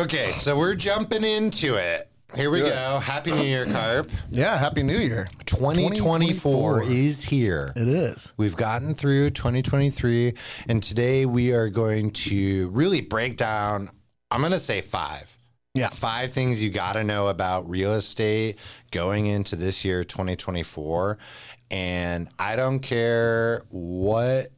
Okay, so we're jumping into it. Here we go. Happy New Year, Carp. Yeah, Happy New Year. 2024 is here. It is. We've gotten through 2023, and today we are going to really break down, I'm going to say five. Yeah. Five things you got to know about real estate going into this year, 2024. And I don't care what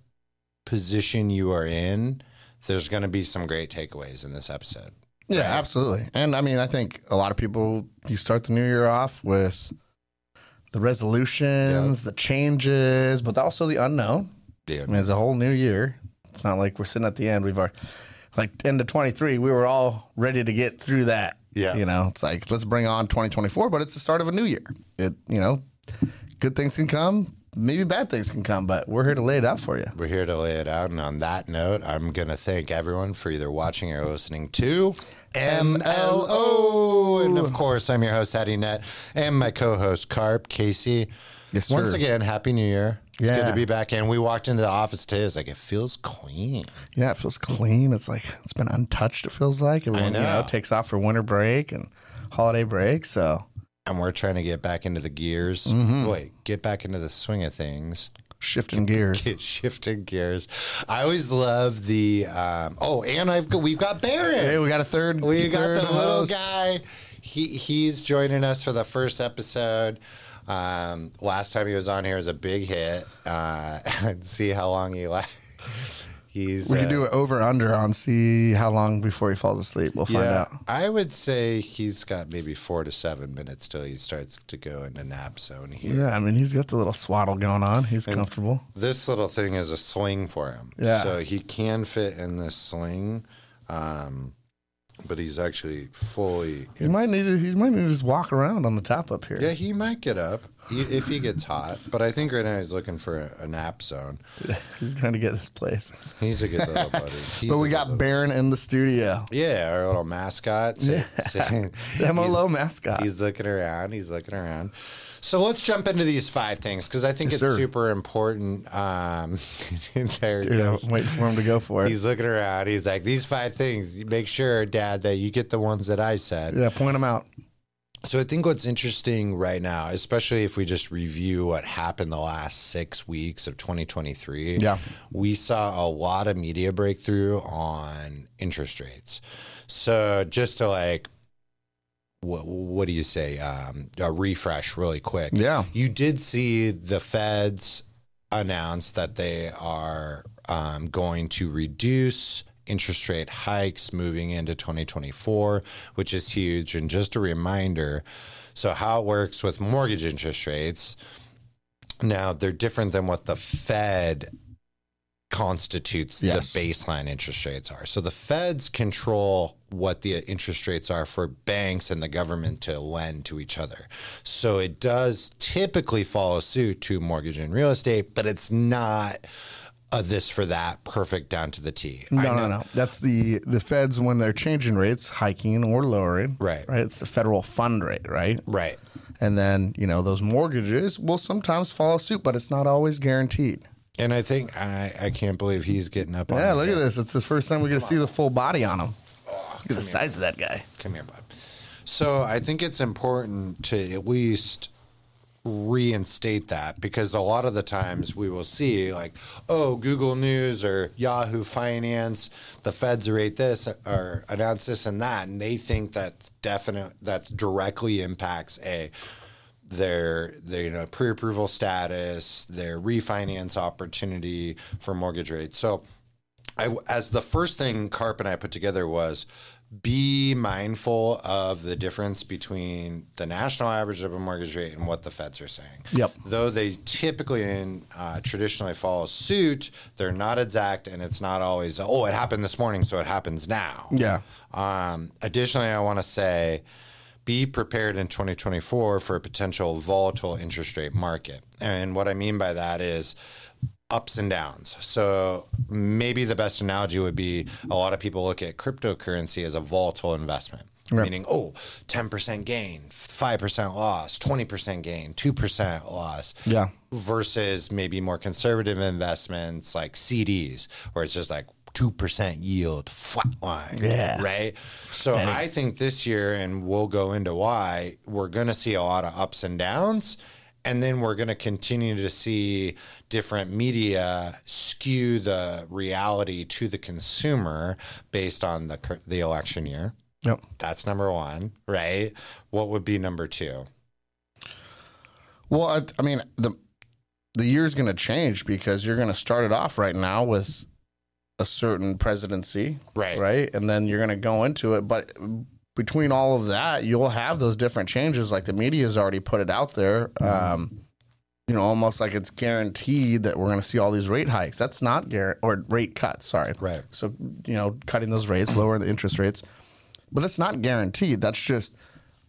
position you are in, there's going to be some great takeaways in this episode. Yeah, Right. absolutely. And I mean, I think a lot of people, you start the new year off with the resolutions, the changes, but also the unknown. Yeah. I mean, it's a whole new year. It's not like we're sitting at the end. We've already, like, end of 23, we were all ready to get through that. Yeah. You know, it's like, let's bring on 2024, but it's the start of a new year. It, you know, good things can come, maybe bad things can come, but we're here to lay it out for you. We're here to lay it out. And on that note, I'm going to thank everyone for either watching or listening to MLO. And of course, I'm your host, Addy Nett, and my co host, Carp Casey. Yes, sir. Once again, Happy New Year. It's good to be back in. We walked into the office today. It's like, it feels clean. Yeah, it feels clean. It's like it's been untouched. It feels like everyone you know. know takes off for winter break and holiday break. So And we're trying to get back into the gears. Mm-hmm. Wait, get back into the swing of things. shifting gears. Get shifting gears. I always love the. Um, oh, and I've got, we've got Baron. Hey, we got a third. We got third the little host. guy. He he's joining us for the first episode. Um, last time he was on here was a big hit. Uh, see how long he lasts. He's We uh, can do it over under on see how long before he falls asleep. We'll find yeah, out. I would say he's got maybe four to seven minutes till he starts to go into nap zone here. Yeah, I mean he's got the little swaddle going on. He's comfortable. This little thing is a sling for him. Yeah. So he can fit in this sling, um, but he's actually fully. He might need to. He might need to just walk around on the top up here. Yeah, he might get up if he gets hot, but I think right now he's looking for a, a nap zone. He's trying to get this place. He's a good little buddy. He's but we got Baron in the studio. yeah, our little mascot. So, Yeah. so- The MLO mascot. he's looking around. He's looking around. So let's jump into these five things because I think Yes, it's sir. super important. Um, there he You know, goes. wait for him to go for it. He's looking around. He's like, these five things. Make sure, Dad, that you get the ones that I said. Yeah, point them out. So I think what's interesting right now, especially if we just review what happened the last six weeks of 2023, Yeah. we saw a lot of media breakthrough on interest rates. So just to like, what, what do you say? Um, a refresh really quick. Yeah. You did see the feds announce that they are um, going to reduce interest rate hikes moving into 2024, which is huge. And just a reminder so, how it works with mortgage interest rates now, they're different than what the Fed constitutes Yes. the baseline interest rates are. So the feds control what the interest rates are for banks and the government to lend to each other. So it does typically follow suit to mortgage and real estate, but it's not a this for that perfect down to the T. No, know- no, no. That's the the feds when they're changing rates, hiking or lowering. Right. Right. It's the federal fund rate, right? Right. And then you know those mortgages will sometimes follow suit, but it's not always guaranteed. And I think I, I can't believe he's getting up on Yeah, look here. at this. It's the first time we get to see the full body on him. Oh, Look at the size of that guy. Come here, bud. So I think it's important to at least reinstate that because a lot of the times we will see like, oh, Google News or Yahoo Finance, the feds rate this or announce this and that, and they think that definite that directly impacts a their their you know pre-approval status, their refinance opportunity for mortgage rates. So I, as the first thing Carp and I put together was be mindful of the difference between the national average of a mortgage rate and what the feds are saying. Yep. Though they typically and uh, traditionally follow suit, they're not exact, and it's not always oh it happened this morning, so it happens now. Yeah. Um, additionally, I want to say be prepared in 2024 for a potential volatile interest rate market. And what I mean by that is ups and downs. So maybe the best analogy would be a lot of people look at cryptocurrency as a volatile investment. Right. Meaning, oh, 10% gain, 5% loss, 20% gain, 2% loss Yeah. versus maybe more conservative investments like CDs, where it's just like 2% yield flatline. Yeah. Right. So I think this year, and we'll go into why, we're going to see a lot of ups and downs. And then we're going to continue to see different media skew the reality to the consumer based on the the election year. Yep. That's number one, right? What would be number two? Well, I, I mean, the the year's going to change because you're going to start it off right now with a certain presidency, Right. Right, and then you're going to go into it, but between all of that, you'll have those different changes. Like the media's already put it out there. Um, you know, almost like it's guaranteed that we're going to see all these rate hikes. That's not guaranteed, or rate cuts. Sorry. Right. So you know, cutting those rates, lowering the interest rates, but that's not guaranteed. That's just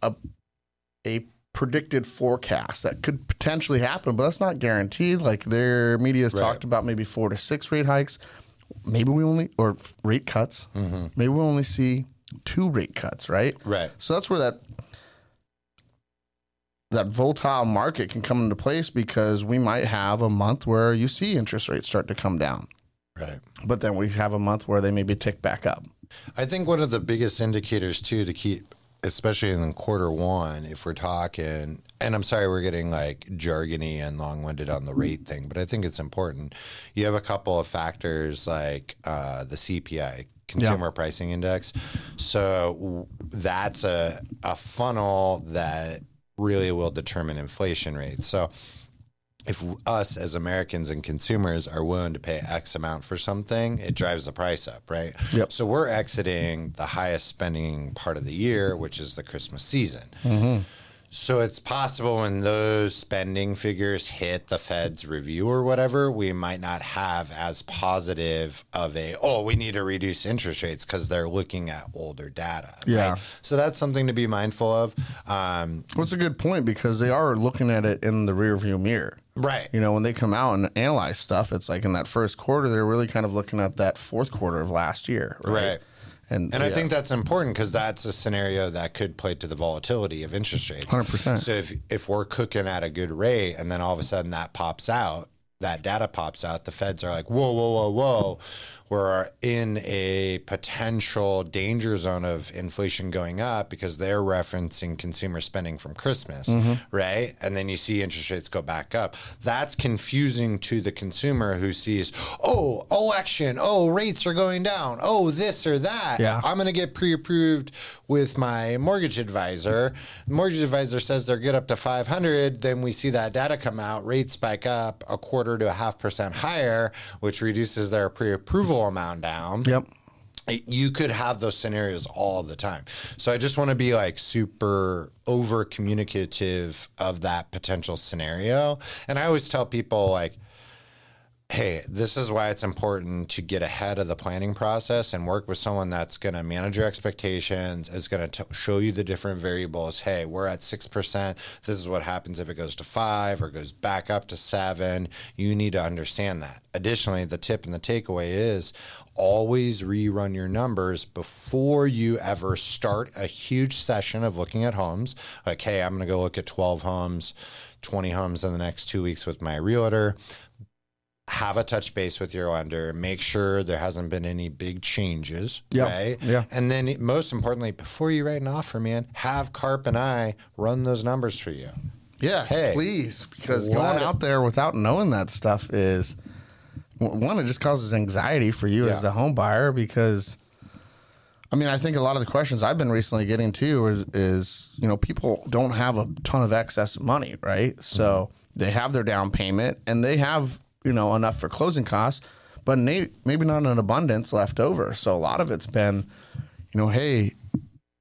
a a predicted forecast that could potentially happen, but that's not guaranteed. Like their media has Right. talked about maybe four to six rate hikes. Maybe we only or rate cuts. Maybe we only see two rate cuts, right? Right. So that's where that that volatile market can come into place because we might have a month where you see interest rates start to come down, Right. but then we have a month where they maybe tick back up. I think one of the biggest indicators too to keep, especially in quarter one, if we're talking, and I'm sorry we're getting like jargony and long-winded on the rate thing, but I think it's important. You have a couple of factors like uh, the CPI. Consumer Pricing Index. So that's a, a funnel that really will determine inflation rates. So if us as Americans and consumers are willing to pay X amount for something, it drives the price up, right? Yep. So we're exiting the highest spending part of the year, which is the Christmas season. Mm-hmm. So it's possible when those spending figures hit the Fed's review or whatever, we might not have as positive of a, oh, we need to reduce interest rates because they're looking at older data. Yeah. Right? So that's something to be mindful of. Um, Well, it's a good point because they are looking at it in the rearview mirror. right. You know, when they come out and analyze stuff, it's like in that first quarter, they're really kind of looking at that fourth quarter of last year. Right. Right. And, And I think that's important because that's a scenario that could play to the volatility of interest rates. 100%. So if if we're cooking at a good rate and then all of a sudden that pops out, that data pops out, the feds are like, whoa, whoa, whoa, whoa, we're in a potential danger zone of inflation going up because they're referencing consumer spending from Christmas, Mm-hmm. right? And then you see interest rates go back up. That's confusing to the consumer who sees, oh, election, oh, rates are going down, oh, this or that. Yeah. I'm going to get pre-approved with my mortgage advisor. Mortgage advisor says they're good up to 500. Then we see that data come out, rates spike up a quarter to a half percent higher, which reduces their pre-approval amount down Yep. you could have those scenarios all the time. So I just want to be like super over communicative of that potential scenario. And I always tell people like, hey, this is why it's important to get ahead of the planning process and work with someone that's going to manage your expectations, is going to show you the different variables. Hey, we're at 6%. This is what happens if it goes to five or goes back up to seven. You need to understand that. Additionally, the tip and the takeaway is always rerun your numbers before you ever start a huge session of looking at homes. Like, hey, I'm going to go look at 12 homes, 20 homes in the next two weeks with my realtor have a touch base with your lender, make sure there hasn't been any big changes, Yeah, right? yeah. And then most importantly, before you write an offer, man, have Carp and I run those numbers for you. Yes, Hey, please, because going out there without knowing that stuff is one. It just causes anxiety for you Yeah. as the home buyer because, I mean, I think a lot of the questions I've been recently getting too is, is you know people don't have a ton of excess money, right? So mm-hmm. they have their down payment and they have you know enough for closing costs, but maybe not an abundance left over. So a lot of it's been, you know, hey,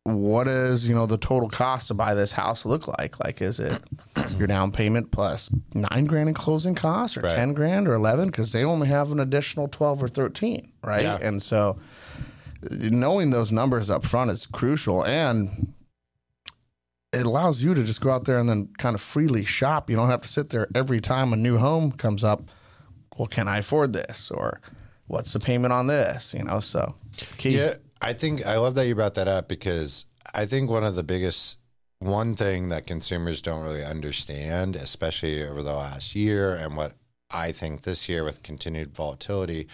what is you know the total cost to buy this house look like? Like, is it your down payment plus nine grand in closing costs, or Right. ten grand, or eleven? Because they only have an additional twelve or thirteen, right? Yeah. And so, knowing those numbers up front is crucial, and it allows you to just go out there and then kind of freely shop. You don't have to sit there every time a new home comes up. Well, can I afford this, or what's the payment on this? You know, so key. Yeah, I think I love that you brought that up because I think one of the biggest one thing that consumers don't really understand, especially over the last year and what I think this year with continued volatility,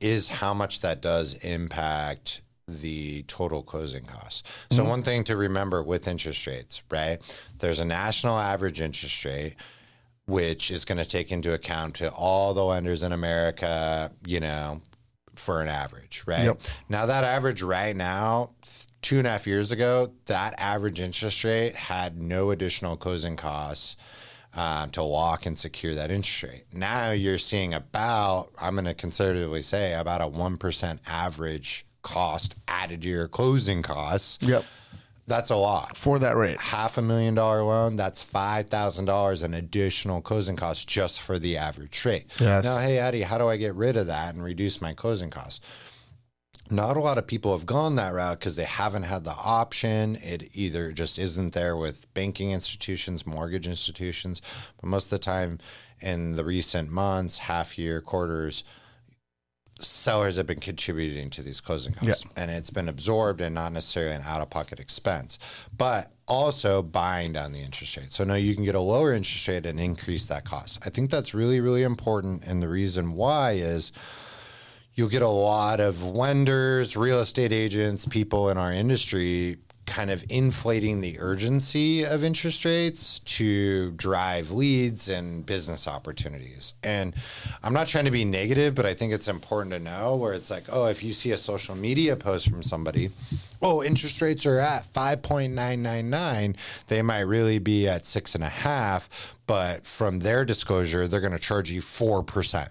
is how much that does impact the total closing costs. So, mm-hmm. one thing to remember with interest rates, right? There's a national average interest rate, which is going to take into account to all the lenders in America, you know, for an average, right? Yep. Now, that average right now, two and a half years ago, that average interest rate had no additional closing costs um, to lock and secure that interest rate. Now you're seeing about, I'm going to conservatively say, about a 1% average cost added to your closing costs. Yep. That's a lot. For that rate. Half a million dollar loan, that's $5,000 in additional closing costs just for the average rate. Yes. Now, hey, Eddie, how do I get rid of that and reduce my closing costs? not a lot of people have gone that route because they haven't had the option. It either just isn't there with banking institutions, mortgage institutions. But most of the time, in the recent months, half year, quarters, sellers have been contributing to these closing costs and it's been absorbed and not necessarily an out of pocket expense, but also buying down the interest rate. So, now you can get a lower interest rate and increase that cost. I think that's really, really important. And the reason why is, you'll get a lot of lenders, real estate agents, people in our industry kind of inflating the urgency of interest rates to drive leads and business opportunities. And I'm not trying to be negative, but I think it's important to know where it's like, oh, if you see a social media post from somebody, oh, interest rates are at 5.999, they might really be at six and a half, but from their disclosure, they're going to charge you 4%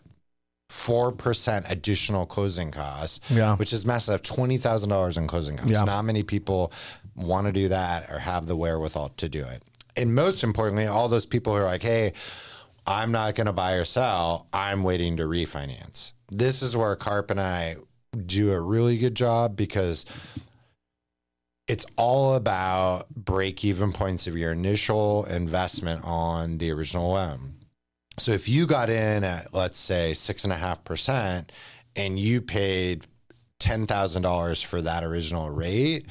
four percent additional closing costs, Yeah. which is massive. Twenty thousand dollars in closing costs. Yeah. Not many people want to do that or have the wherewithal to do it. And most importantly, all those people who are like, "Hey, I'm not going to buy or sell. I'm waiting to refinance." This is where Carp and I do a really good job because it's all about break even points of your initial investment on the original loan. So if you got in at let's say six and a half percent and you paid ten thousand dollars for that original rate,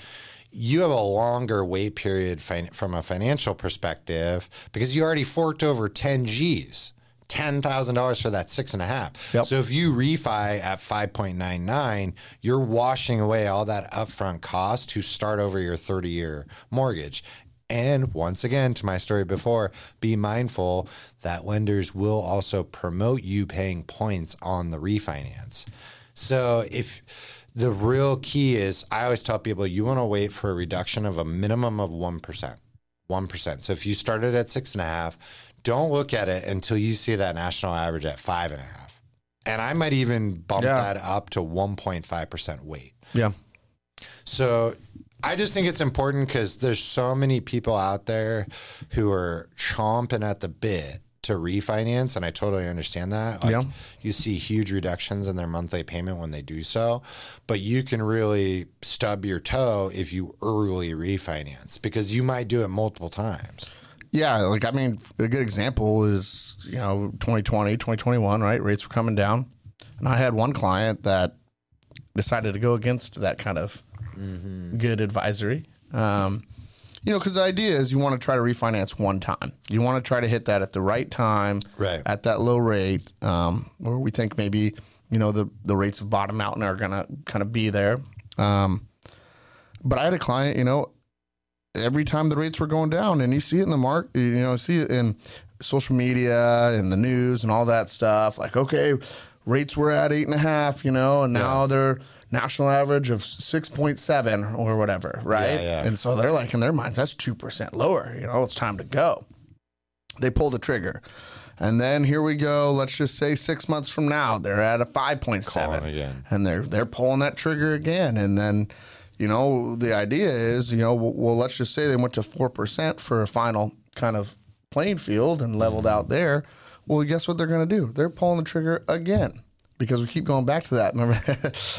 you have a longer wait period fin- from a financial perspective because you already forked over ten G's. Ten thousand dollars for that six and a half. Yep. So if you refi at five point nine nine, you're washing away all that upfront cost to start over your thirty year mortgage. And once again, to my story before, be mindful that lenders will also promote you paying points on the refinance. So if the real key is, I always tell people you want to wait for a reduction of a minimum of 1%. 1%. So if you started at six and a half, don't look at it until you see that national average at five and a half. And I might even bump Yeah. that up to 1.5% weight. Yeah. So I just think it's important because there's so many people out there who are chomping at the bit to refinance, and I totally understand that. Like, Yeah. You see huge reductions in their monthly payment when they do so, but you can really stub your toe if you early refinance because you might do it multiple times. Yeah, like I mean, a good example is you know 2020, 2021, right? Rates were coming down, and I had one client that decided to go against that kind of good advisory. Um, you know, because the idea is you want to try to refinance one time. You want to try to hit that at the right time, Right. At that low rate, um, where we think maybe you know the the rates of bottom out and are gonna kind of be there. Um, but I had a client, you know, every time the rates were going down, and you see it in the market, you know, see it in social media and the news and all that stuff. Like, okay, rates were at eight and a half, you know, and now they're national average of six point seven or whatever, right? Yeah, yeah. And so they're like, in their minds, that's two percent lower. You know, it's time to go. They pull the trigger. And then here we go. Let's just say six months from now, they're at a five point seven and they're they're pulling that trigger again and then you know the idea is you know well, well let's just say they went to 4% for a final kind of playing field and leveled Mm-hmm. out there well guess what they're going to do they're pulling the trigger again because we keep going back to that remember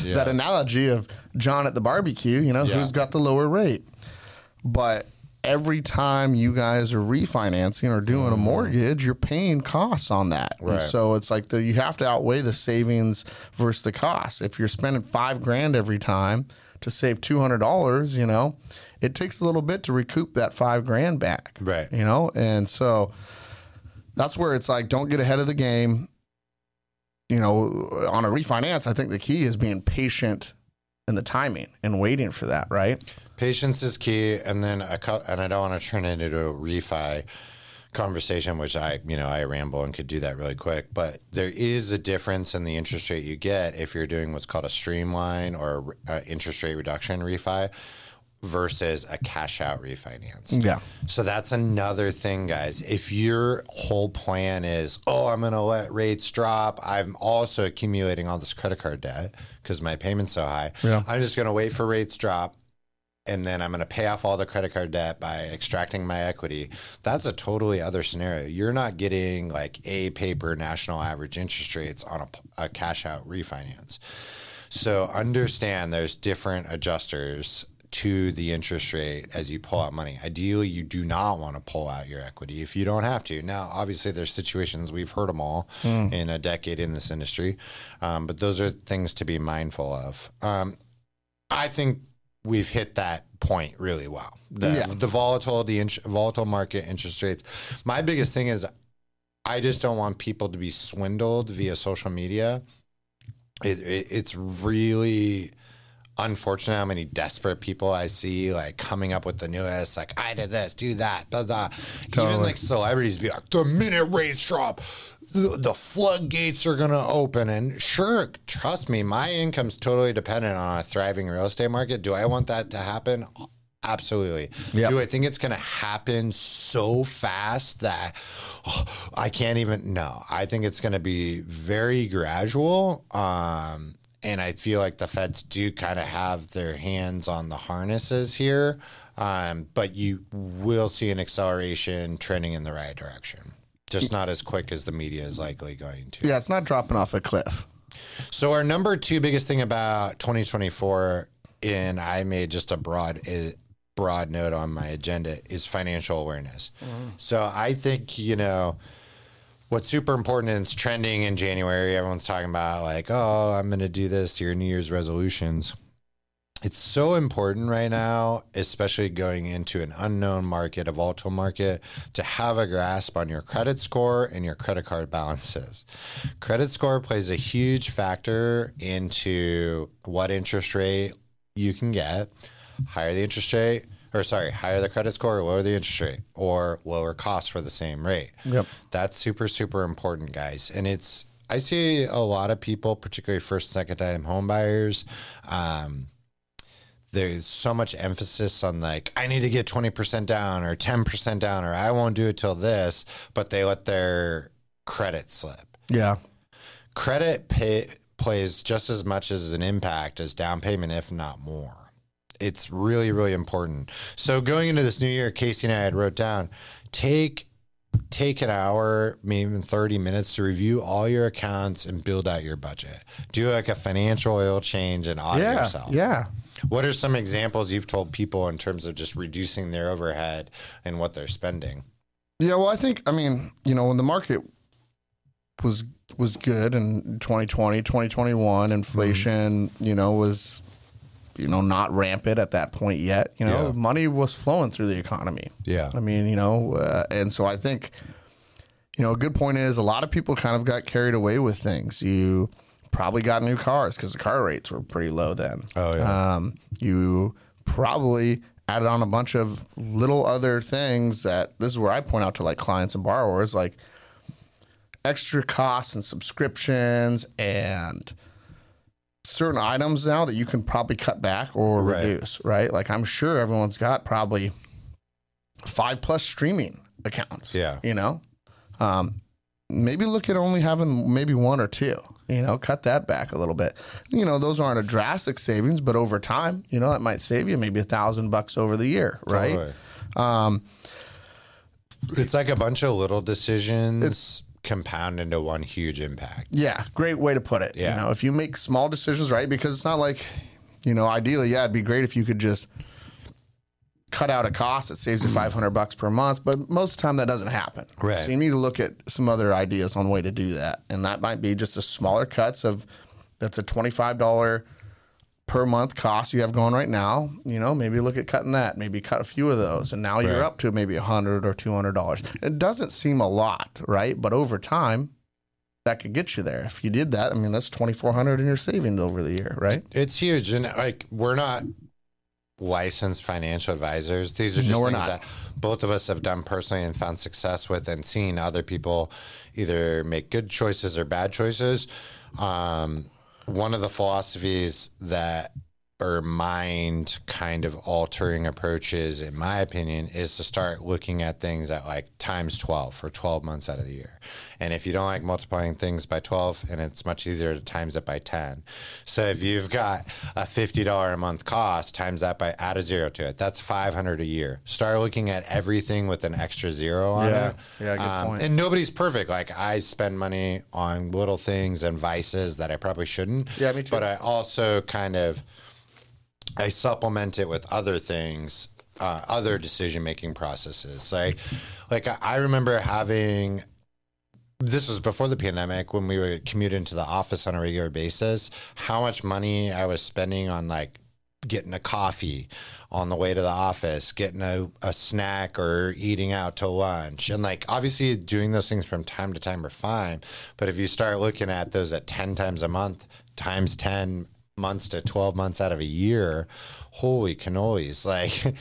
Yeah. that analogy of john at the barbecue you know Yeah. who's got the lower rate but every time you guys are refinancing or doing a mortgage, you're paying costs on that. And Mm-hmm. Right. so it's like the, you have to outweigh the savings versus the costs. If you're spending five grand every time to save two hundred dollars, you know, it takes a little bit to recoup that five grand back. Right. You know, and so that's where it's like don't get ahead of the game. You know, on a refinance, I think the key is being patient in the timing and waiting for that, right? Patience is key, and then a cou- and I don't want to turn it into a refi conversation, which I you know I ramble and could do that really quick. But there is a difference in the interest rate you get if you're doing what's called a streamline or uh, interest rate reduction refi versus a cash out refinance. Yeah. So that's another thing, guys. If your whole plan is, oh, I'm going to let rates drop, I'm also accumulating all this credit card debt because my payment's so high. Yeah. I'm just going to wait for rates drop and then I'm going to pay off all the credit card debt by extracting my equity. That's a totally other scenario. You're not getting like a paper national average interest rates on a, a cash out refinance. So understand there's different adjusters to the interest rate as you pull out money. Ideally, you do not want to pull out your equity if you don't have to. Now, obviously, there's situations we've heard them all in a decade in this industry, um, but those are things to be mindful of. Um, I think we've hit that point really well. The, Yeah. the volatile, the int- volatile market interest rates. My biggest thing is I just don't want people to be swindled via social media. It, it, it's really unfortunate how many desperate people I see like coming up with the newest, like I did this, do that, blah blah. Even Totally. like celebrities be like, the minute rates drop, the, the floodgates are gonna open. And sure, trust me, my income's totally dependent on a thriving real estate market. Do I want that to happen? Absolutely. Yeah. Do I think it's going to happen so fast that oh, I can't even? No, I think it's going to be very gradual. Um, and I feel like the feds do kind of have their hands on the harnesses here. Um, but you will see an acceleration trending in the right direction. Just not as quick as the media is likely going to. Yeah, it's not dropping off a cliff. So our number two biggest thing about 2024, and I made just a broad a broad note on my agenda is financial awareness. So I think you know what's super important and it's trending in January. Everyone's talking about like, oh, I'm going to do this. Your New Year's resolutions. It's so important right now, especially going into an unknown market, a volatile market, to have a grasp on your credit score and your credit card balances. Credit score plays a huge factor into what interest rate you can get. Higher the interest rate, or sorry, higher the credit score, or lower the interest rate, or lower cost for the same rate. Yep. That's super, super important, guys. And it's, I see a lot of people, particularly first, second time home buyers, um, there's so much emphasis on like I need to get 20% down or 10% down or I won't do it till this, but they let their credit slip. Yeah. Credit pay, plays just as much as an impact as down payment if not more. It's really really important. So going into this new year, Casey and I had wrote down take take an hour, maybe even 30 minutes to review all your accounts and build out your budget. Do like a financial oil change and audit Yeah. yourself. Yeah. What are some examples you've told people in terms of just reducing their overhead and what they're spending? Yeah, well, I think I mean, you know, when the market was was good in 2020, 2021, mm-hmm. inflation, you know, was you know, not rampant at that point yet. You know, Yeah. money was flowing through the economy. Yeah. I mean, you know, uh, and so I think, you know, a good point is a lot of people kind of got carried away with things. You probably got new cars because the car rates were pretty low then. Oh, yeah. Um, you probably added on a bunch of little other things that this is where I point out to like clients and borrowers, like extra costs and subscriptions and certain items now that you can probably cut back or Right. reduce, right? Like I'm sure everyone's got probably five plus streaming accounts. Yeah. You know? Um, maybe look at only having maybe one or two. You know, cut that back a little bit. You know, those aren't a drastic savings, but over time, you know, it might save you maybe a thousand bucks over the year, right? Totally. Um, It's like a bunch of little decisions compound into one huge impact. Yeah, great way to put it. Yeah. You know, if you make small decisions, right? Because it's not like, you know, ideally, yeah, it'd be great if you could just cut out a cost that saves you 500 mm. bucks per month, but most of the time that doesn't happen. Right. So you need to look at some other ideas on way to do that. And that might be just a smaller cuts of that's a $25 per month cost you have going right now. You know, maybe look at cutting that, maybe cut a few of those. And now you're up to maybe a hundred or $200. It doesn't seem a lot, right? But over time, that could get you there. If you did that, I mean, that's twenty four hundred in your savings over the year, right? It's huge, and like we're not licensed financial advisors. These are just No, things not. that both of us have done personally and found success with, and seen other people either make good choices or bad choices. Um, one of the philosophies that or mind kind of altering approaches, in my opinion, is to start looking at things at like times 12 for 12 months out of the year. And if you don't like multiplying things by 12, and it's much easier to times it by 10. So if you've got a $50 a month cost, times that by add a zero to it. That's 500 a year. Start looking at everything with an extra zero on Yeah. it. Yeah, good um, point. And nobody's perfect. Like I spend money on little things and vices that I probably shouldn't. Yeah, me too. But I also kind of I supplement it with other things, uh, other decision making processes. Like, like I- remember having. This was before the pandemic when we would commute into the office on a regular basis. How much money I was spending on like getting a coffee on the way to the office, getting a, a snack or eating out to lunch. And like obviously doing those things from time to time are fine. But if you start looking at those at 10 times a month, times 10 months to 12 months out of a year, holy cannolis. Like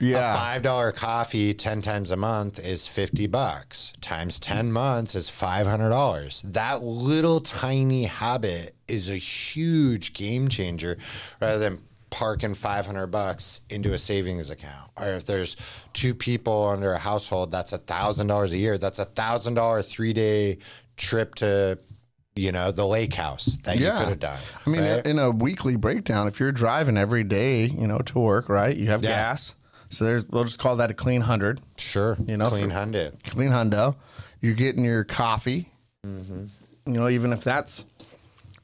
Yeah. a five dollar coffee ten times a month is fifty bucks. Times ten months is five hundred dollars. That little tiny habit is a huge game changer, rather than parking five hundred bucks into a savings account. Or if there's two people under a household, that's a thousand dollars a year. That's a thousand dollar three day trip to. You know the lake house that you could have done. I mean, right? in a weekly breakdown, if you're driving every day, you know, to work, right? You have Yeah. gas. So there's, we'll just call that a clean hundred, sure, you know, clean hundred. clean hundo. You're getting your coffee. Mm-hmm. You know, even if that's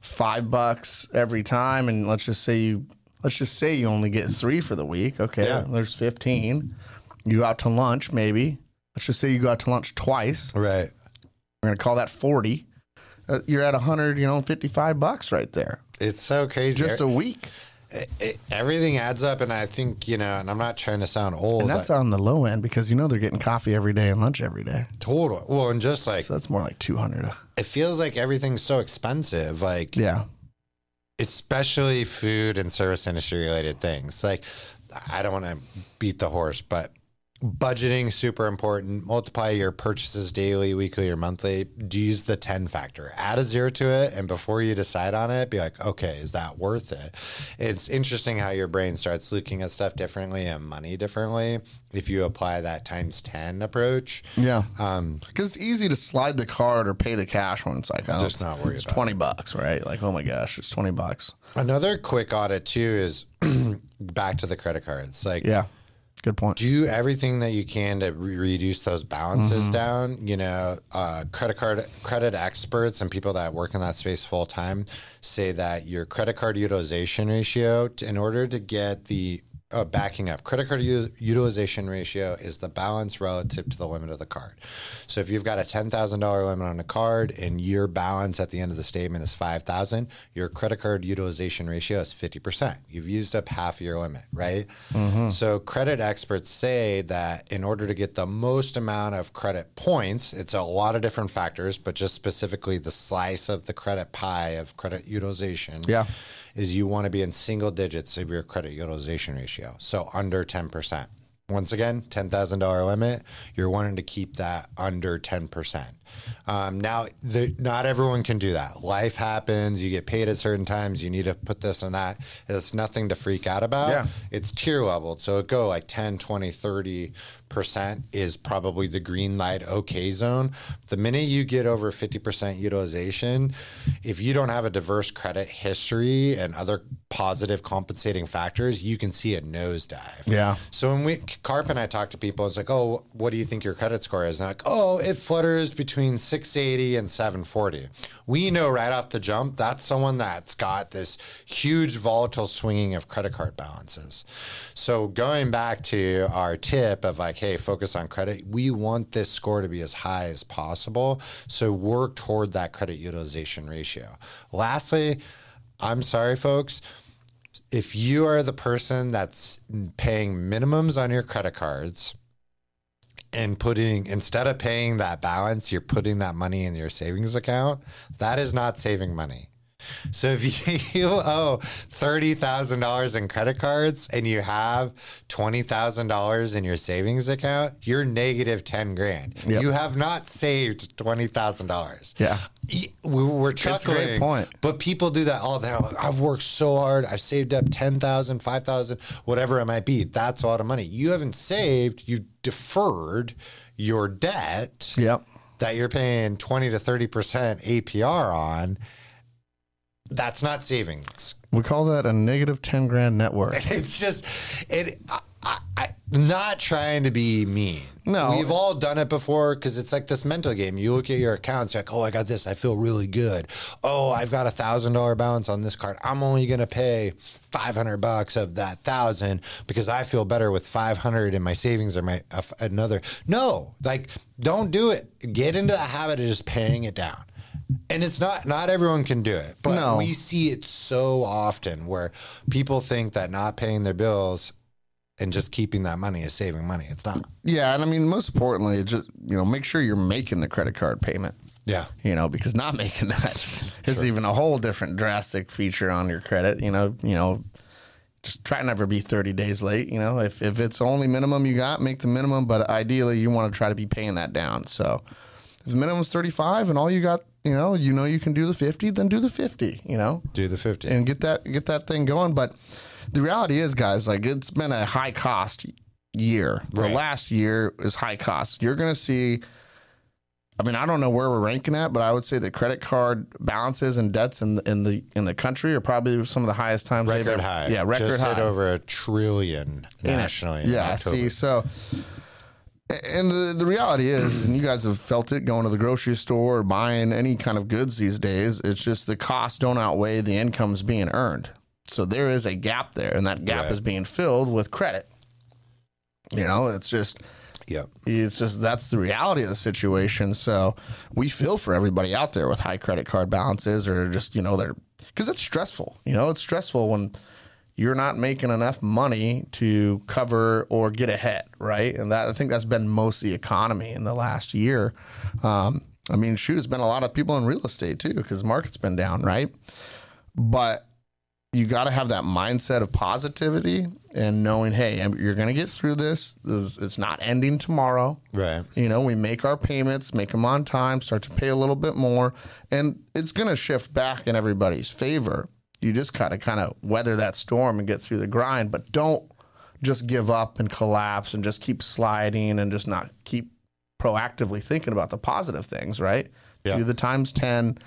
five bucks every time, and let's just say you, let's just say you only get three for the week. Okay, Yeah. there's fifteen. You go out to lunch, maybe. Let's just say you go out to lunch twice. Right. We're gonna call that forty. Uh, you're at hundred, you know, fifty-five bucks right there, It's so crazy. just a week. it, it- everything adds up, and I think you know. And I'm not trying to sound old. And that's on the low end because you know they're getting coffee every day and lunch every day. total. Well, and just like So that's more like 200. it feels like everything's so expensive. Like Yeah. especially food and service industry related things. Like I don't want to beat the horse, but budgeting super important. Multiply your purchases daily, weekly, or monthly. Do use the 10 factor. Add a zero to it and before you decide on it, be like, "Okay, is that worth it?" It's interesting how your brain starts looking at stuff differently and money differently if you apply that times 10 approach. Yeah. Um, Because it's easy to slide the card or pay the cash when it's like, oh, Just not worry it's about 20 bucks, right? Like, oh my gosh, it's 20 bucks. another quick audit too is back to the credit cards. Like Yeah. Good point. do everything that you can to re- reduce those balances Mm-hmm. down. You know, uh, credit card credit experts and people that work in that space full time say that your credit card utilization ratio, t- in order to get the uh, backing up, credit card u- utilization ratio is the balance relative to the limit of the card. So if you've got a ten thousand dollar limit on a card and your balance at the end of the statement is five thousand, your credit card utilization ratio is fifty percent. You've used up half of your limit, right? So credit experts say that in order to get the most amount of credit points, it's a lot of different factors, but just specifically the slice of the credit pie of credit utilization Yeah. Is you want to be in single digits of your credit utilization ratio. So under 10%. Once again, $10,000 limit, you're wanting to keep that under 10%. Um, now, the, not everyone can do that. Life happens. You get paid at certain times. You need to put this and that. It's nothing to freak out about. Yeah. It's tier leveled. So it go like 10, 20, 30 percent is probably the green light okay zone. The minute you get over 50% utilization, if you don't have a diverse credit history and other positive compensating factors, you can see a nosedive. Yeah. So when we Carp and I talk to people, it's like, oh, what do you think your credit score is? And like, oh, it flutters between 680 and 740. We know right off the jump that's someone that's got this huge volatile swinging of credit card balances. So going back to our tip of like, hey, focus on credit, we want this score to be as high as possible. So work toward that credit utilization ratio. Lastly, I'm sorry, folks if you are the person that's paying minimums on your credit cards and putting instead of paying that balance, you're putting that money in your savings account. That is not saving money. So if you owe thirty thousand dollars in credit cards and you have twenty thousand dollars in your savings account, you're negative ten grand. Yep. You have not saved twenty thousand dollars. Yeah. We were It's a great chuckling, point. but people do that all the time. Like, I've worked so hard. I've saved up 10,000, 5,000, whatever it might be. That's a lot of money. You haven't saved, you deferred your debt Yep. that you're paying 20 to 30% APR on. That's not savings. We call that a negative 10 grand net worth. It's just it. I, I, I not trying to be mean. No. we've all done it before because it's like this mental game. You look at your accounts, you're like, oh, I got this. I feel really good. Oh, I've got a thousand dollar balance on this card. I'm only gonna pay five hundred bucks of that thousand because I feel better with five hundred in my savings or my uh, another. No, like don't do it. Get into the habit of just paying it down. And it's not not everyone can do it, but No. we see it so often where people think that not paying their bills and just keeping that money is saving money. It's not. Yeah. And I mean, most importantly, just, you know, make sure you're making the credit card payment. Yeah. you know, because not making that is even a whole different drastic feature on your credit. You know, you know, just try to never be 30 days late. You know, if, if it's only minimum you got, make the minimum, but ideally you want to try to be paying that down. So if the minimum's 35 and all you got, you know, you know you can do the 50, then do the 50, you know, Do the 50. and get that get that thing going. But the reality is, guys, like it's been a high cost year. Right. The last year is high cost. You're going to see. I mean, I don't know where we're ranking at, but I would say the credit card balances and debts in the, in the in the country are probably some of the highest times record ever- high. Yeah, record Just high hit over a trillion nationally. Yeah, October. see, so and the the reality is, and you guys have felt it going to the grocery store or buying any kind of goods these days. It's just the costs don't outweigh the incomes being earned. So there is a gap there, and that gap Right. is being filled with credit. You know, it's just yeah, it's just that's the reality of the situation. So we feel for everybody out there with high credit card balances or just, you know, they're because it's stressful. You know, it's stressful when you're not making enough money to cover or get ahead, right? And that I think that's been most of the economy in the last year. Um, I mean, shoot, it's been a lot of people in real estate too because the market's been down, right? But you got to have that mindset of positivity and knowing, hey, you're going to get through this. This- It's not ending tomorrow. Right. You know, we make our payments, make them on time, start to pay a little bit more, and it's going to shift back in everybody's favor. You just got to kind of weather that storm and get through the grind, but don't just give up and collapse and just keep sliding and just not keep proactively thinking about the positive things, right? Yeah. Do the times 10,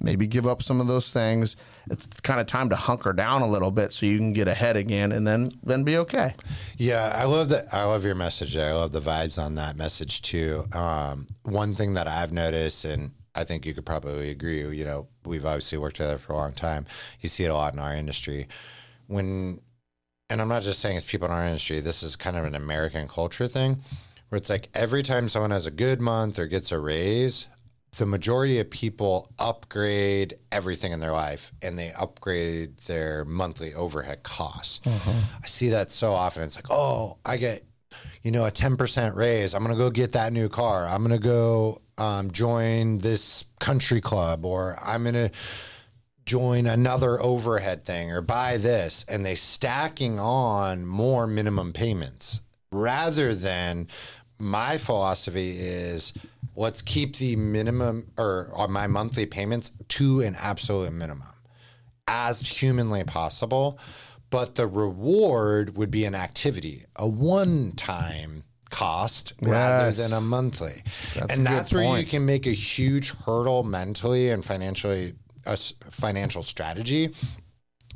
maybe give up some of those things. It's kind of time to hunker down a little bit so you can get ahead again and then then be okay. Yeah, I love that. I love your message there. I love the vibes on that message too. Um, one thing that I've noticed, and I think you could probably agree, you know, we've obviously worked together for a long time. You see it a lot in our industry. When, and I'm not just saying it's people in our industry, this is kind of an American culture thing where it's like every time someone has a good month or gets a raise, the majority of people upgrade everything in their life and they upgrade their monthly overhead costs. Mm-hmm. I see that so often. It's like, oh, I get, you know, a 10% raise. I'm going to go get that new car. I'm going to go um, join this country club or I'm going to join another overhead thing or buy this. And they stacking on more minimum payments rather than my philosophy is let's keep the minimum or, or my monthly payments to an absolute minimum as humanly possible. But the reward would be an activity, a one time cost rather than a monthly. That's and good that's where you can make a huge hurdle mentally and financially, a financial strategy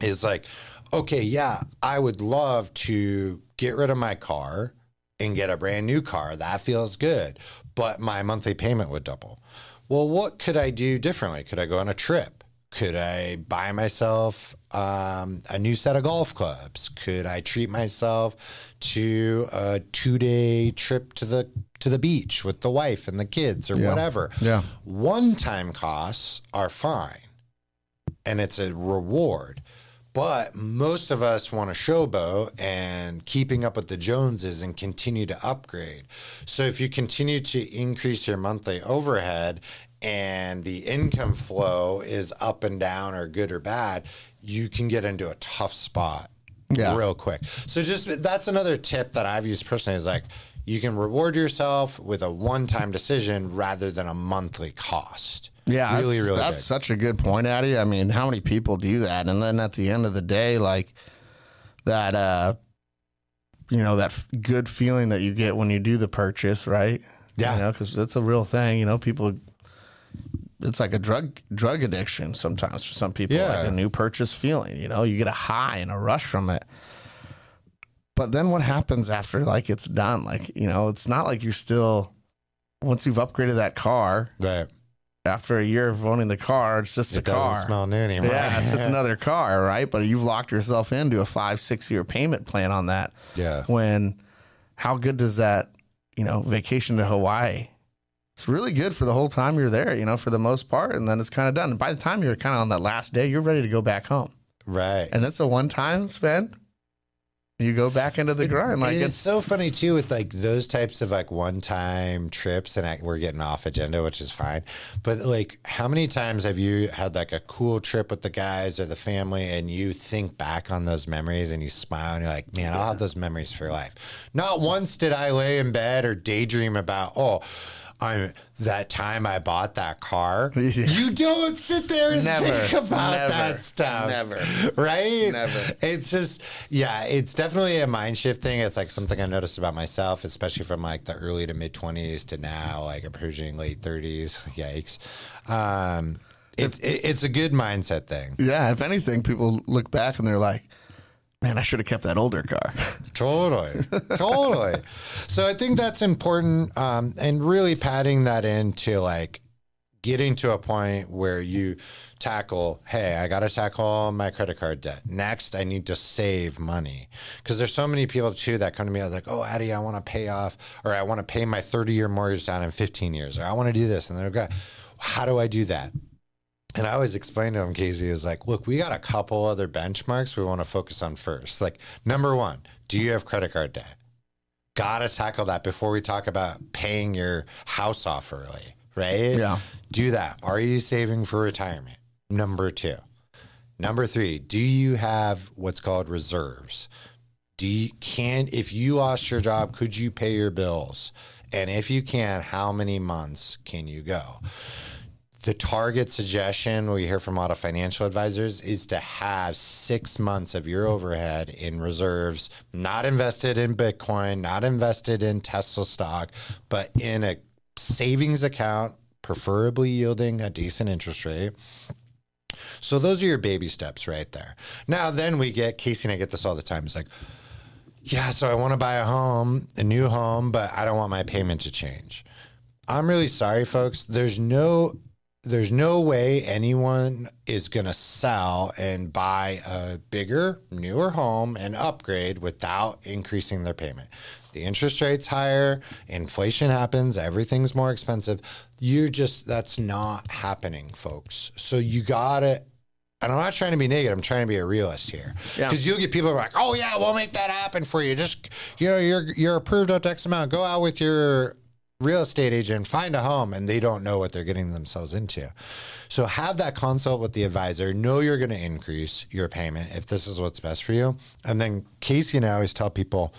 is like, okay, yeah, I would love to get rid of my car and get a brand new car. That feels good, but my monthly payment would double. Well, what could I do differently? Could I go on a trip? Could I buy myself um, a new set of golf clubs? Could I treat myself to a two-day trip to the to the beach with the wife and the kids or whatever? Yeah. One-time costs are fine and it's a reward. But most of us want to showboat and keeping up with the Joneses and continue to upgrade. So if you continue to increase your monthly overhead and the income flow is up and down or good or bad, you can get into a tough spot Yeah. real quick. So just that's another tip that I've used personally is like you can reward yourself with a one-time decision rather than a monthly cost. Yeah, really, that's, really That's such a good point, Addy. I mean, how many people do that? And then at the end of the day, like that, uh, you know, that f- good feeling that you get when you do the purchase, right? Yeah. you know, because that's a real thing. You know, people. It's like a drug drug addiction sometimes for some people. Yeah. Like a new purchase feeling. You know, you get a high and a rush from it. But then what happens after like it's done? Like you know, it's not like you're still once you've upgraded that car Right. after a year of owning the car, it's just It a car. doesn't smell new anymore. Yeah, it's just another car, right? But you've locked yourself into a five, six year payment plan on that. yeah. When how good does that, you know, vacation to Hawaii? It's really good for the whole time you're there, you know, for the most part, and then it's kind of done. And by the time you're kind of on that last day, you're ready to go back home, Right. and that's a one time spend. You go back into the grind, like it's it's so funny too with like those types of like one-time trips, and I, we're getting off agenda, which is fine. But like, how many times have you had like a cool trip with the guys or the family, and you think back on those memories and you smile and you're like, man, I'll have those memories for life. Not once did I lay in bed or daydream about, oh. I'm that time I bought that car. Yeah. You don't sit there and Never. think about Never. that stuff. Never. Right? Never. It's just, yeah, it's definitely a mind shift thing. It's like something I noticed about myself, especially from like the early to mid 20s to now, like approaching late 30s. Yikes. Um, it, it, it's a good mindset thing. yeah. If anything, people look back and they're like, "Man, I should have kept that older car." Totally. totally. So I think that's important. Um, and really padding that into like getting to a point where you tackle, hey, I got to tackle my credit card debt. Next, I need to save money. Because there's so many people too that come to me, like, oh, Addy, I want to pay off, or I want to pay my 30 year mortgage down in 15 years, or I want to do this. And they're like, how do I do that? And I always explain to him, Casey, is like, look, we got a couple other benchmarks we want to focus on first. Like, number one, do you have credit card debt? Gotta tackle that before we talk about paying your house off early, right? Yeah. Do that. Are you saving for retirement? Number two. Number three, do you have what's called reserves? Do you can if you lost your job, could you pay your bills? And if you can, how many months can you go? The target suggestion we hear from a lot of financial advisors is to have six months of your overhead in reserves, not invested in Bitcoin, not invested in Tesla stock, but in a savings account, preferably yielding a decent interest rate. So those are your baby steps right there. Now, then we get Casey and I get this all the time. It's like, yeah, so I want to buy a home, a new home, but I don't want my payment to change. I'm really sorry, folks. There's no there's no way anyone is going to sell and buy a bigger, newer home and upgrade without increasing their payment. The interest rate's higher, inflation happens, everything's more expensive. You just, that's not happening, folks. So you got to, and I'm not trying to be negative, I'm trying to be a realist here. Yeah. Because you'll get people are like, oh, yeah, we'll make that happen for you. Just, you know, you're, you're approved up to X amount. Go out with your real estate agent, find a home, and they don't know what they're getting themselves into. So have that consult with the advisor. Know you're going to increase your payment if this is what's best for you. And then Casey and I always tell people,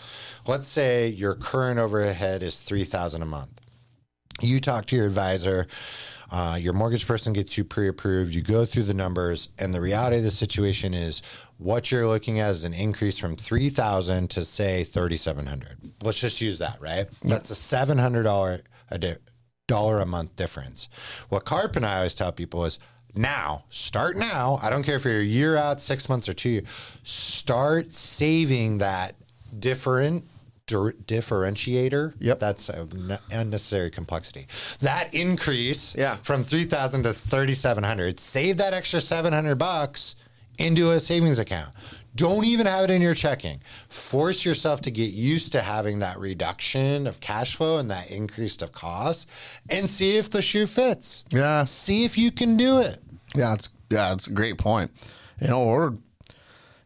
let's say your current overhead is three thousand a month. You talk to your advisor. Uh, your mortgage person gets you pre-approved. You go through the numbers, and the reality of the situation is what you're looking at is an increase from three thousand to say thirty-seven hundred. Let's just use that, right? That's a seven hundred dollar a di- dollar a month difference. What Carp and I always tell people is now, start now. I don't care if you're a year out, six months, or two years. Start saving that different differentiator. Yep. That's a n- unnecessary complexity. That increase Yeah. from 3000 to 3700, save that extra 700 bucks into a savings account. Don't even have it in your checking. Force yourself to get used to having that reduction of cash flow and that increase of cost and see if the shoe fits. Yeah. See if you can do it. Yeah, it's yeah, it's a great point. You know, or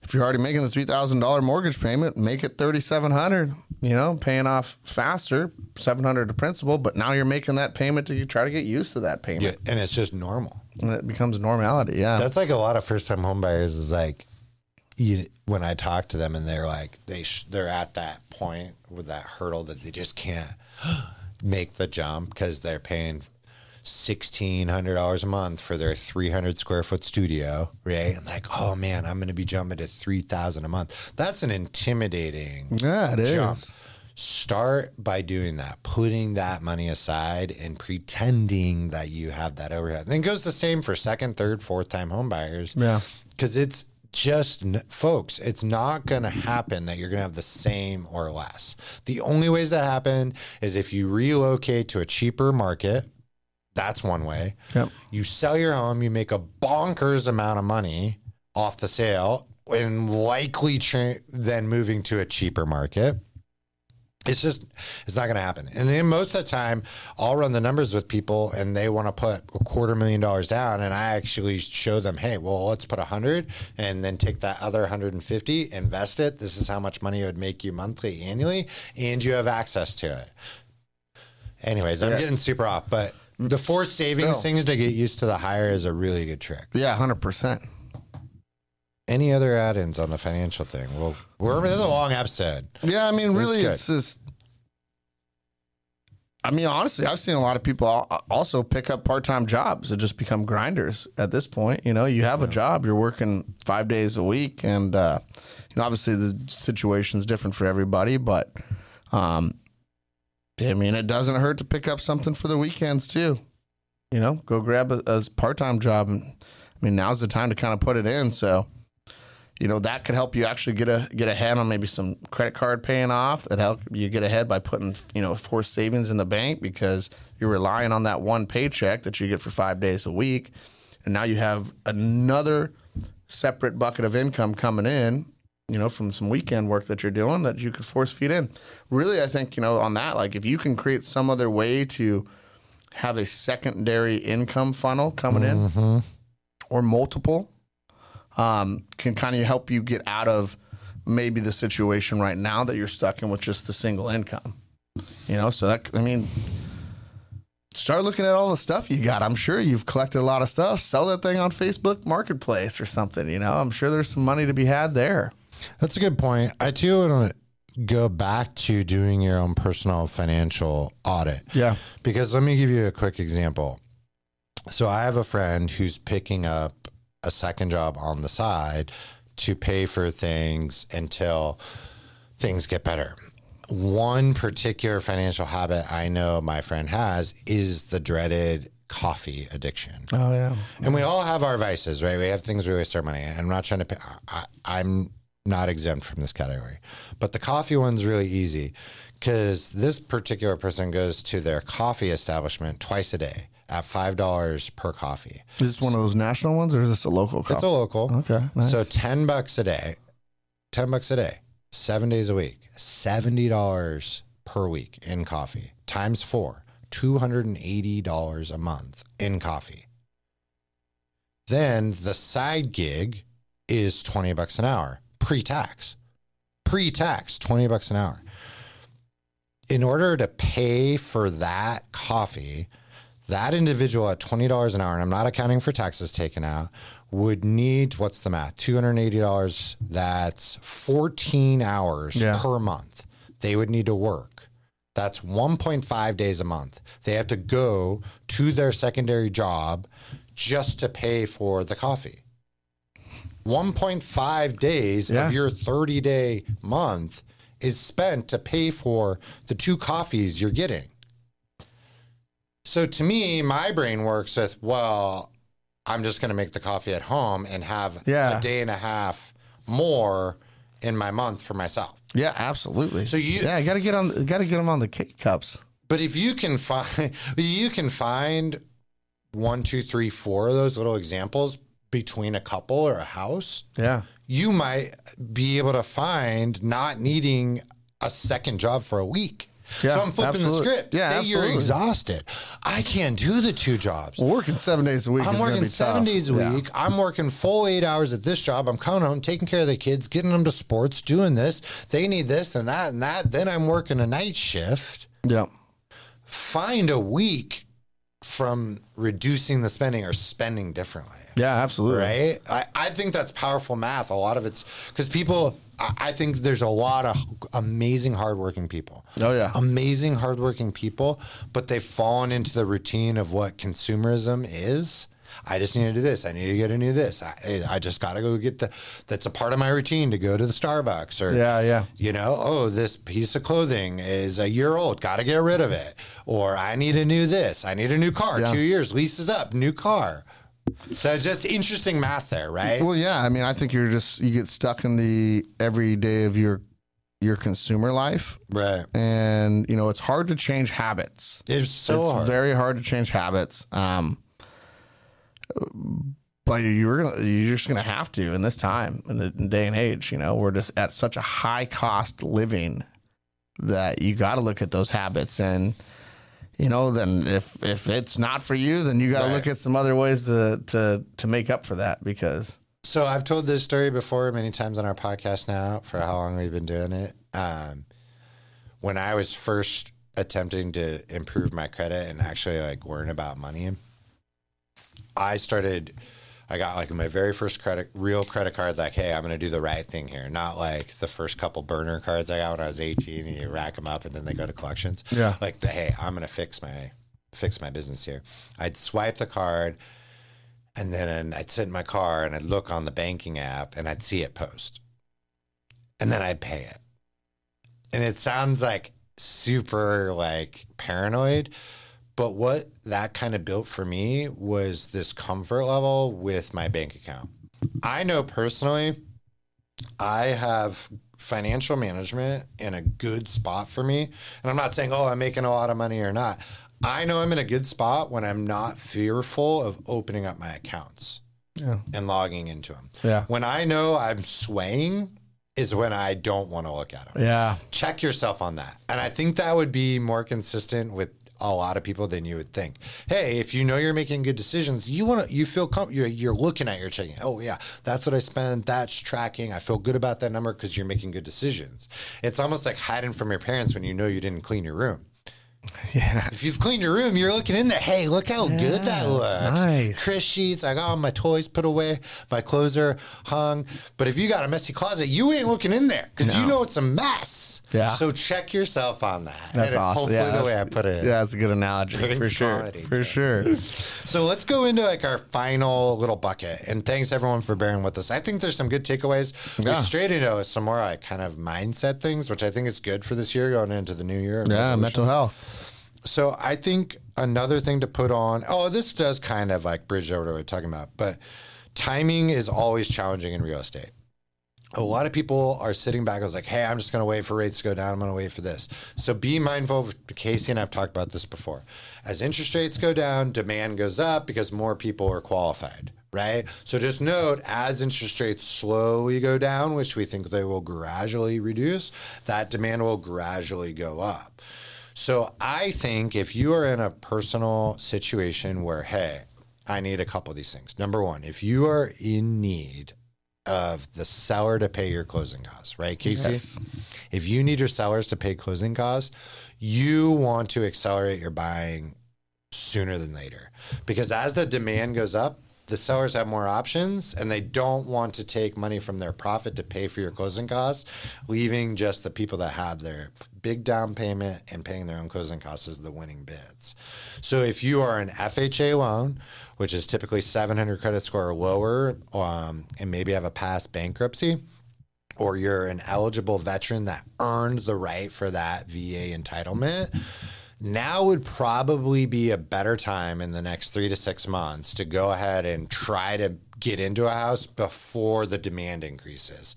if you're already making the three thousand dollar mortgage payment, make it thirty seven hundred. You know, paying off faster, seven hundred to principal. But now you're making that payment to you try to get used to that payment, Yeah, and it's just normal. and it becomes normality. Yeah, That's like a lot of first time homebuyers is like, you, when I talk to them and they're like, they sh- they're at that point with that hurdle that they just can't make the jump because they're paying sixteen hundred dollars a month for their three hundred square foot studio, right? And like, oh man, I'm going to be jumping to three thousand a month. That's an intimidating yeah, it is. jump. Start by doing that, putting that money aside and pretending that you have that overhead. And then goes the same for second, third, fourth time home buyers. Yeah. Because it's just, folks, it's not going to happen that you're going to have the same or less. The only ways that happen is if you relocate to a cheaper market. That's one way. Yep. You sell your home, you make a bonkers amount of money off the sale, and likely tra- then moving to a cheaper market. It's just, it's not going to happen. And then most of the time, I'll run the numbers with people and they want to put a quarter million dollars down. And I actually show them, hey, well, let's put a hundred and then take that other 150, invest it. This is how much money it would make you monthly, annually, and you have access to it. Anyways, I'm Yeah. getting super off, but the forced savings Still. things to get used to the higher is a really good trick. Yeah, hundred percent. Any other add-ins on the financial thing? Well, we're this is a long episode. Yeah, I mean, really, good. it's just. I mean, honestly, I've seen a lot of people al- also pick up part-time jobs and just become grinders at this point. You know, you have a job, you're working five days a week, and uh, you know, obviously the situation's different for everybody, but um, I mean, it doesn't hurt to pick up something for the weekends too. You know, go grab a, a part-time job, and I mean, now's the time to kind of put it in. So you know that could help you actually get a get ahead on maybe some credit card paying off that help you get ahead by putting you know forced savings in the bank because you're relying on that one paycheck that you get for five days a week and now you have another separate bucket of income coming in you know from some weekend work that you're doing that you could force feed in really i think you know on that like if you can create some other way to have a secondary income funnel coming in or multiple um, can kind of help you get out of maybe the situation right now that you're stuck in with just the single income. You know, so that I mean, start looking at all the stuff you got. I'm sure you've collected a lot of stuff. Sell that thing on Facebook Marketplace or something. You know, I'm sure there's some money to be had there. That's a good point. I too want to go back to doing your own personal financial audit. Yeah. Because let me give you a quick example. So I have a friend who's picking up a second job on the side to pay for things until things get better. One particular financial habit I know my friend has is the dreaded coffee addiction. Oh yeah. And we all have our vices, right? We have things we waste our money. in. I'm not trying to. Pay, I, I'm not exempt from this category, but the coffee one's really easy because this particular person goes to their coffee establishment twice a day at five dollars per coffee. Is this one of those national ones or is this a local? Coffee? It's a local. Okay. Nice. So ten bucks a day, ten bucks a day, seven days a week, seventy dollars per week in coffee times four, two hundred and eighty dollars a month in coffee. Then the side gig is twenty bucks an hour pre-tax, pre-tax twenty bucks an hour. In order to pay for that coffee, that individual at twenty dollars an hour, and I'm not accounting for taxes taken out, would need what's the math? Two hundred eighty dollars. That's fourteen hours Yeah. per month. They would need to work. That's one point five days a month. They have to go to their secondary job just to pay for the coffee. 1.5 days Yeah. of your 30 day month is spent to pay for the two coffees you're getting. So to me, my brain works with, well, I'm just going to make the coffee at home and have Yeah. a day and a half more in my month for myself. yeah, absolutely. So you- yeah, got to get on. Got to get them on the K cups. But if you can find, you can find one, two, three, four of those little examples between a couple or a house, Yeah. you might be able to find not needing a second job for a week. Yeah, so I'm flipping absolutely. the script. Yeah, Say you're exhausted. I can't do the two jobs. Well, working seven days a week. I'm working seven tough. days a Yeah. week. I'm working full eight hours at this job. I'm coming home, taking care of the kids, getting them to sports, doing this. They need this and that and that. Then I'm working a night shift. Yeah. Find a week from reducing the spending or spending differently. Yeah, absolutely. Right? I, I think that's powerful math. A lot of it's because people, I, I think there's a lot of amazing, hardworking people. Oh, yeah. Amazing, hardworking people, but they've fallen into the routine of what consumerism is. I just need to do this. I need to get a new this. I, I just got to go get the. That's a part of my routine to go to the Starbucks or Yeah, yeah. you know, oh, this piece of clothing is a year old, got to get rid of it. Or I need a new this, I need a new car, Yeah. two years, lease is up, new car. So just interesting math there, right? Well, yeah. I mean, I think you're just you get stuck in the every day of your your consumer life, Right. and you know it's hard to change habits. It's so it's hard. very hard to change habits. Um, but you're you're just gonna have to in this time in the day and age. You know, we're just at such a high cost living that you got to look at those habits and. You know, then if if it's not for you, then you got to Right. look at some other ways to to to make up for that because So I've told this story before many times on our podcast now for how long we've been doing it. Um, when I was first attempting to improve my credit and actually like worrying about money, I started. I got like my very first credit, real credit card. Like, hey, I'm going to do the right thing here. Not like the first couple burner cards I got when I was 18, and you rack them up and then they go to collections. Yeah. Like the hey, I'm going to fix my fix my business here. I'd swipe the card, and then I'd sit in my car and I'd look on the banking app and I'd see it post. And then I'd pay it. And it sounds like super like paranoid, but what that kind of built for me was this comfort level with my bank account. I know personally I have financial management in a good spot for me. And I'm not saying, oh, I'm making a lot of money or not. I know I'm in a good spot when I'm not fearful of opening up my accounts Yeah. and logging into them. Yeah. When I know I'm swaying is when I don't want to look at them. Yeah. Check yourself on that. And I think that would be more consistent with a lot of people than you would think. Hey, if you know you're making good decisions, you want to, you feel comfortable. You're, you're looking at your checking. Oh yeah, that's what I spend. That's tracking. I feel good about that number because you're making good decisions. It's almost like hiding from your parents when you know you didn't clean your room. Yeah. If you've cleaned your room, you're looking in there. Hey, look how good that looks. nice. Chris sheets. I got all my toys put away. My clothes are hung. But if you got a messy closet, you ain't looking in there because you know it's a mess. Yeah. So check yourself on that. That's And awesome. Hopefully, yeah, the way I put it. Yeah, that's a good analogy for sure. For sure. So let's go into like our final little bucket. And thanks everyone for bearing with us. I think there's some good takeaways. We Yeah. strayed into some more like kind of mindset things, which I think is good for this year going into the new year. Yeah, mental health. So I think another thing to put on. Oh, this does kind of like bridge over to what we're talking about, but timing is always challenging in real estate. A lot of people are sitting back. I was like, "Hey, I'm just going to wait for rates to go down. I'm going to wait for this." So be mindful. Of, Casey and I've talked about this before. As interest rates go down, demand goes up because more people are qualified. Right. So just note as interest rates slowly go down, which we think they will gradually reduce, that demand will gradually go up. So I think if you are in a personal situation where, hey, I need a couple of these things. Number one, if you are in need of the seller to pay your closing costs, right, Casey? Yes. If you need your sellers to pay closing costs, you want to accelerate your buying sooner than later. Because as the demand goes up, the sellers have more options and they don't want to take money from their profit to pay for your closing costs, leaving just the people that have their big down payment and paying their own closing costs as the winning bids. So if you are an FHA loan, which is typically 700 credit score or lower, um, and maybe have a past bankruptcy, or you're an eligible veteran that earned the right for that VA entitlement, now would probably be a better time in the next three to six months to go ahead and try to get into a house before the demand increases.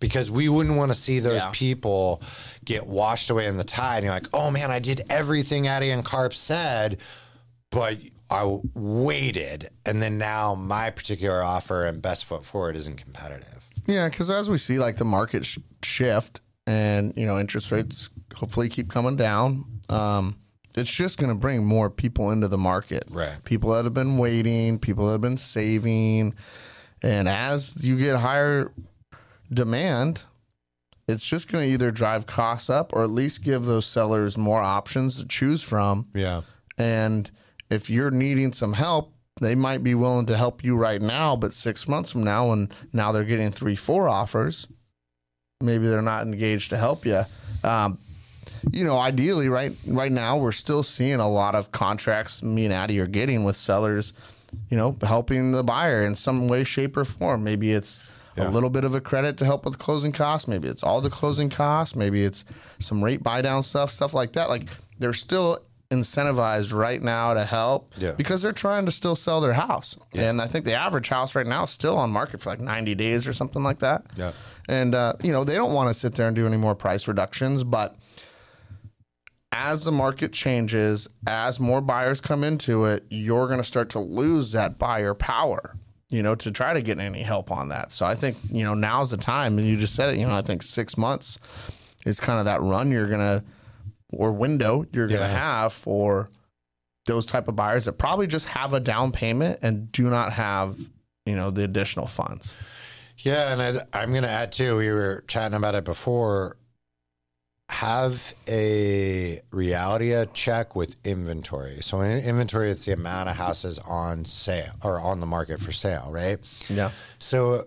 Because we wouldn't want to see those Yeah. people get washed away in the tide. And you're like, oh man, I did everything Addy and Carp said, but I waited. And then now my particular offer and best foot forward isn't competitive. Yeah, because as we see like the market sh- shift and you know interest rates hopefully keep coming down. Um, it's just going to bring more people into the market. Right. People that have been waiting, people that have been saving, and as you get higher demand, it's just going to either drive costs up or at least give those sellers more options to choose from. Yeah. And if you're needing some help, they might be willing to help you right now, but six months from now, when now they're getting three, four offers, maybe they're not engaged to help you. Um, you know, ideally, right right now, we're still seeing a lot of contracts me and Addy are getting with sellers, you know, helping the buyer in some way, shape, or form. Maybe it's Yeah. a little bit of a credit to help with closing costs. Maybe it's all the closing costs. Maybe it's some rate buy down stuff, stuff like that. Like they're still incentivized right now to help Yeah. because they're trying to still sell their house. And I think the average house right now is still on market for like 90 days or something like that. Yeah. And, uh, you know, they don't want to sit there and do any more price reductions. But as the market changes, as more buyers come into it, you're going to start to lose that buyer power, you know, to try to get any help on that. So I think, you know, now's the time. And you just said it, you know, I think six months is kind of that run you're going to, or window you're going to have for those type of buyers that probably just have a down payment and do not have, you know, the additional funds. Yeah, and I, I'm going to add too. We were chatting about it before. Have a reality check with inventory. So in inventory, it's the amount of houses on sale or on the market for sale, right? Yeah. So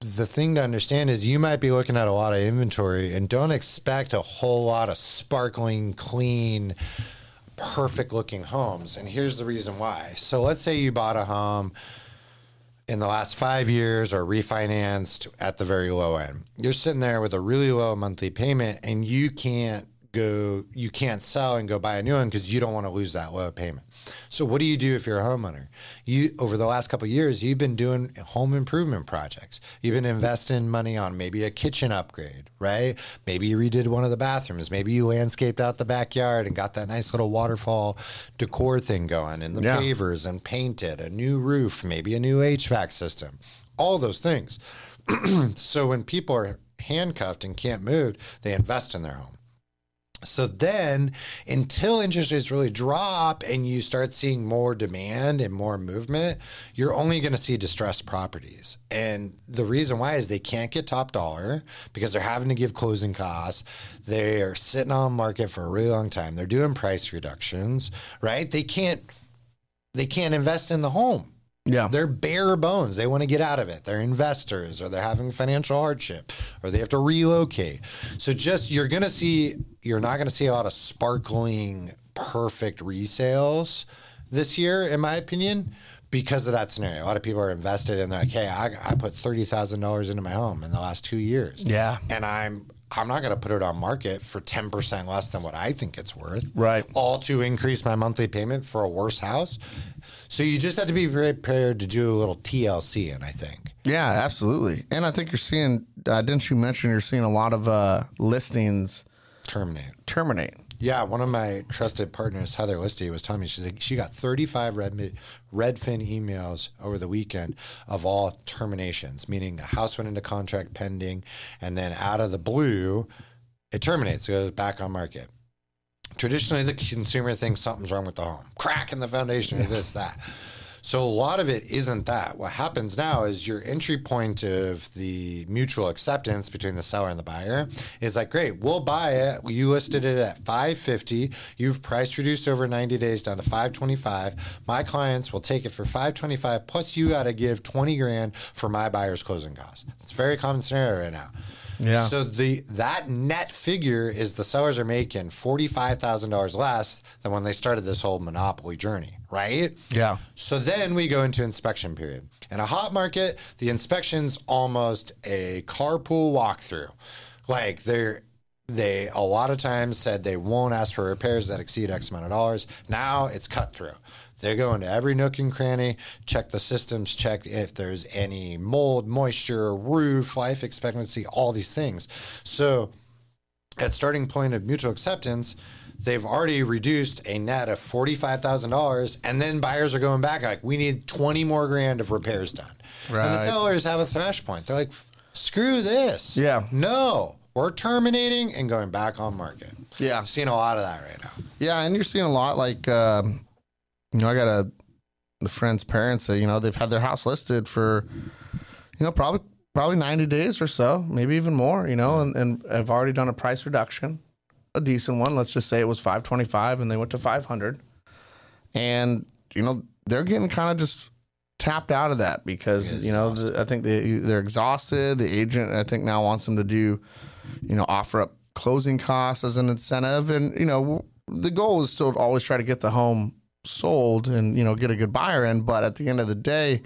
the thing to understand is you might be looking at a lot of inventory and don't expect a whole lot of sparkling, clean, perfect looking homes. And here's the reason why. So let's say you bought a home in the last five years or refinanced at the very low end. You're sitting there with a really low monthly payment and you can't go, you can't sell and go buy a new one because you don't want to lose that low payment. So what do you do if you're a homeowner? You over the last couple of years, you've been doing home improvement projects. You've been investing money on maybe a kitchen upgrade, right? Maybe you redid one of the bathrooms. Maybe you landscaped out the backyard and got that nice little waterfall decor thing going and the Yeah. pavers and painted, a new roof, maybe a new HVAC system, all those things. so when people are handcuffed and can't move, they invest in their home. So then, until interest rates really drop and you start seeing more demand and more movement, you're only going to see distressed properties. And the reason why is they can't get top dollar because they're having to give closing costs. They're sitting on market for a really long time. They're doing price reductions, right? They can't they can't invest in the home. Yeah. They're bare bones. They want to get out of it. They're investors or they're having financial hardship or they have to relocate. So just you're going to see you're not going to see a lot of sparkling perfect resales this year in my opinion because of that scenario. A lot of people are invested in like, hey, I, I put $30,000 into my home in the last 2 years. Yeah. And I'm I'm not going to put it on market for 10% less than what I think it's worth Right. all to increase my monthly payment for a worse house. So you just have to be prepared to do a little TLC, and I think. Yeah, absolutely. And I think you're seeing, uh, didn't you mention you're seeing a lot of uh, listings Terminate. terminate? Yeah, one of my trusted partners, Heather Listy, was telling me she's like, she got 35 Red, Redfin emails over the weekend of all terminations, meaning a house went into contract pending, and then out of the blue, it terminates, it goes back on market. Traditionally, the consumer thinks something's wrong with the home, crack in the foundation, or this, that. So a lot of it isn't that. What happens now is your entry point of the mutual acceptance between the seller and the buyer is like, great, we'll buy it. You listed it at 550. You've price reduced over 90 days down to 525. My clients will take it for 525 plus you got to give 20 grand for my buyer's closing costs. It's a very common scenario right now. Yeah. So the that net figure is the sellers are making forty five thousand dollars less than when they started this whole monopoly journey, right? Yeah. So then we go into inspection period. In a hot market, the inspection's almost a carpool walkthrough. Like they're they a lot of times said they won't ask for repairs that exceed X amount of dollars. Now it's cut through. They go into every nook and cranny, check the systems, check if there's any mold, moisture, roof, life expectancy, all these things. So at starting point of mutual acceptance, they've already reduced a net of forty-five thousand dollars, and then buyers are going back like, we need twenty more grand of repairs done. Right. And the sellers have a thrash point. They're like, screw this. Yeah. No, We're terminating and going back on market. Yeah. Seeing a lot of that right now. Yeah, and you're seeing a lot like um, you know, I got a the friend's parents that you know they've had their house listed for you know probably probably 90 days or so, maybe even more. You know, and, and have already done a price reduction, a decent one. Let's just say it was 525, and they went to 500, and you know they're getting kind of just tapped out of that because you know the, I think they they're exhausted. The agent I think now wants them to do you know offer up closing costs as an incentive, and you know the goal is still to always try to get the home sold and you know get a good buyer in. But at the end of the day,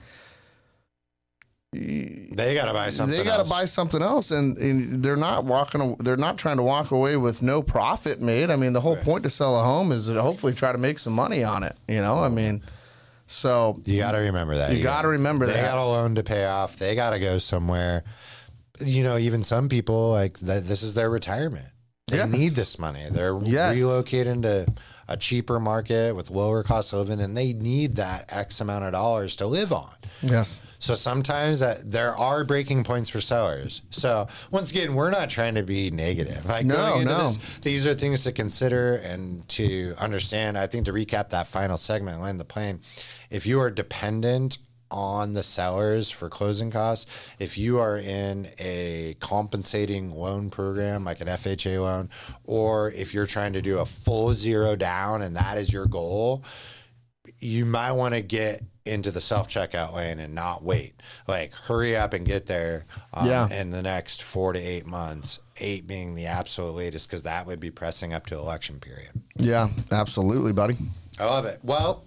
They got to buy something. they got to buy something else, and, and they're not walking. They're not trying to walk away with no profit made. I mean, the whole point to sell a home is to hopefully try to make some money on it. You know, I mean, so You got to remember that. You gotta remember they that. got a loan to pay off. They got to go somewhere. You know, even some people like that. This is their retirement. They Yes. need this money. They're Yes. relocating to a cheaper market with lower cost of living, and they need that X amount of dollars to live on. yes, So sometimes that there are breaking points for sellers. So once again, we're not trying to be negative. Like No, going into no. this, these are things to consider and to understand. I think to recap that final segment, land the plane. If you are dependent on the sellers for closing costs, if you are in a compensating loan program like an FHA loan, or if you're trying to do a full zero down and that is your goal, you might want to get into the self checkout lane and not wait. Like, hurry up and get there um, Yeah. in the next four to eight months. Eight being the absolute latest, because that would be pressing up to election period. yeah, absolutely, buddy. I love it. Well,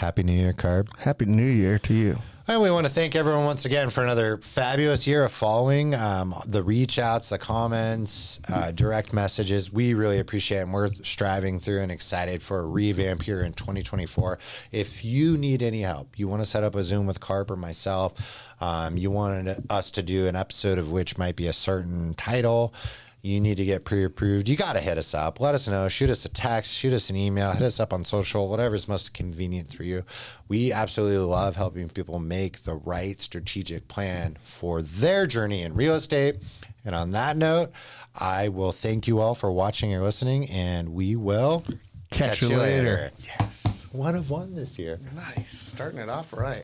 Happy New Year, Carp. Happy New Year to you. And we want to thank everyone once again for another fabulous year of following. Um, the reach outs, the comments, uh, direct messages. We really appreciate it. And we're striving through and excited for a revamp here in 2024. If you need any help, you want to set up a Zoom with Carp or myself, um, you wanted us to do an episode of which might be a certain title you need to get pre-approved, you got to hit us up. Let us know. Shoot us a text, shoot us an email, hit us up on social, whatever is most convenient for you. We absolutely love helping people make the right strategic plan for their journey in real estate. And on that note, I will thank you all for watching or listening, and we will Catch you later. Yes, one of one this year. Nice, starting it off right.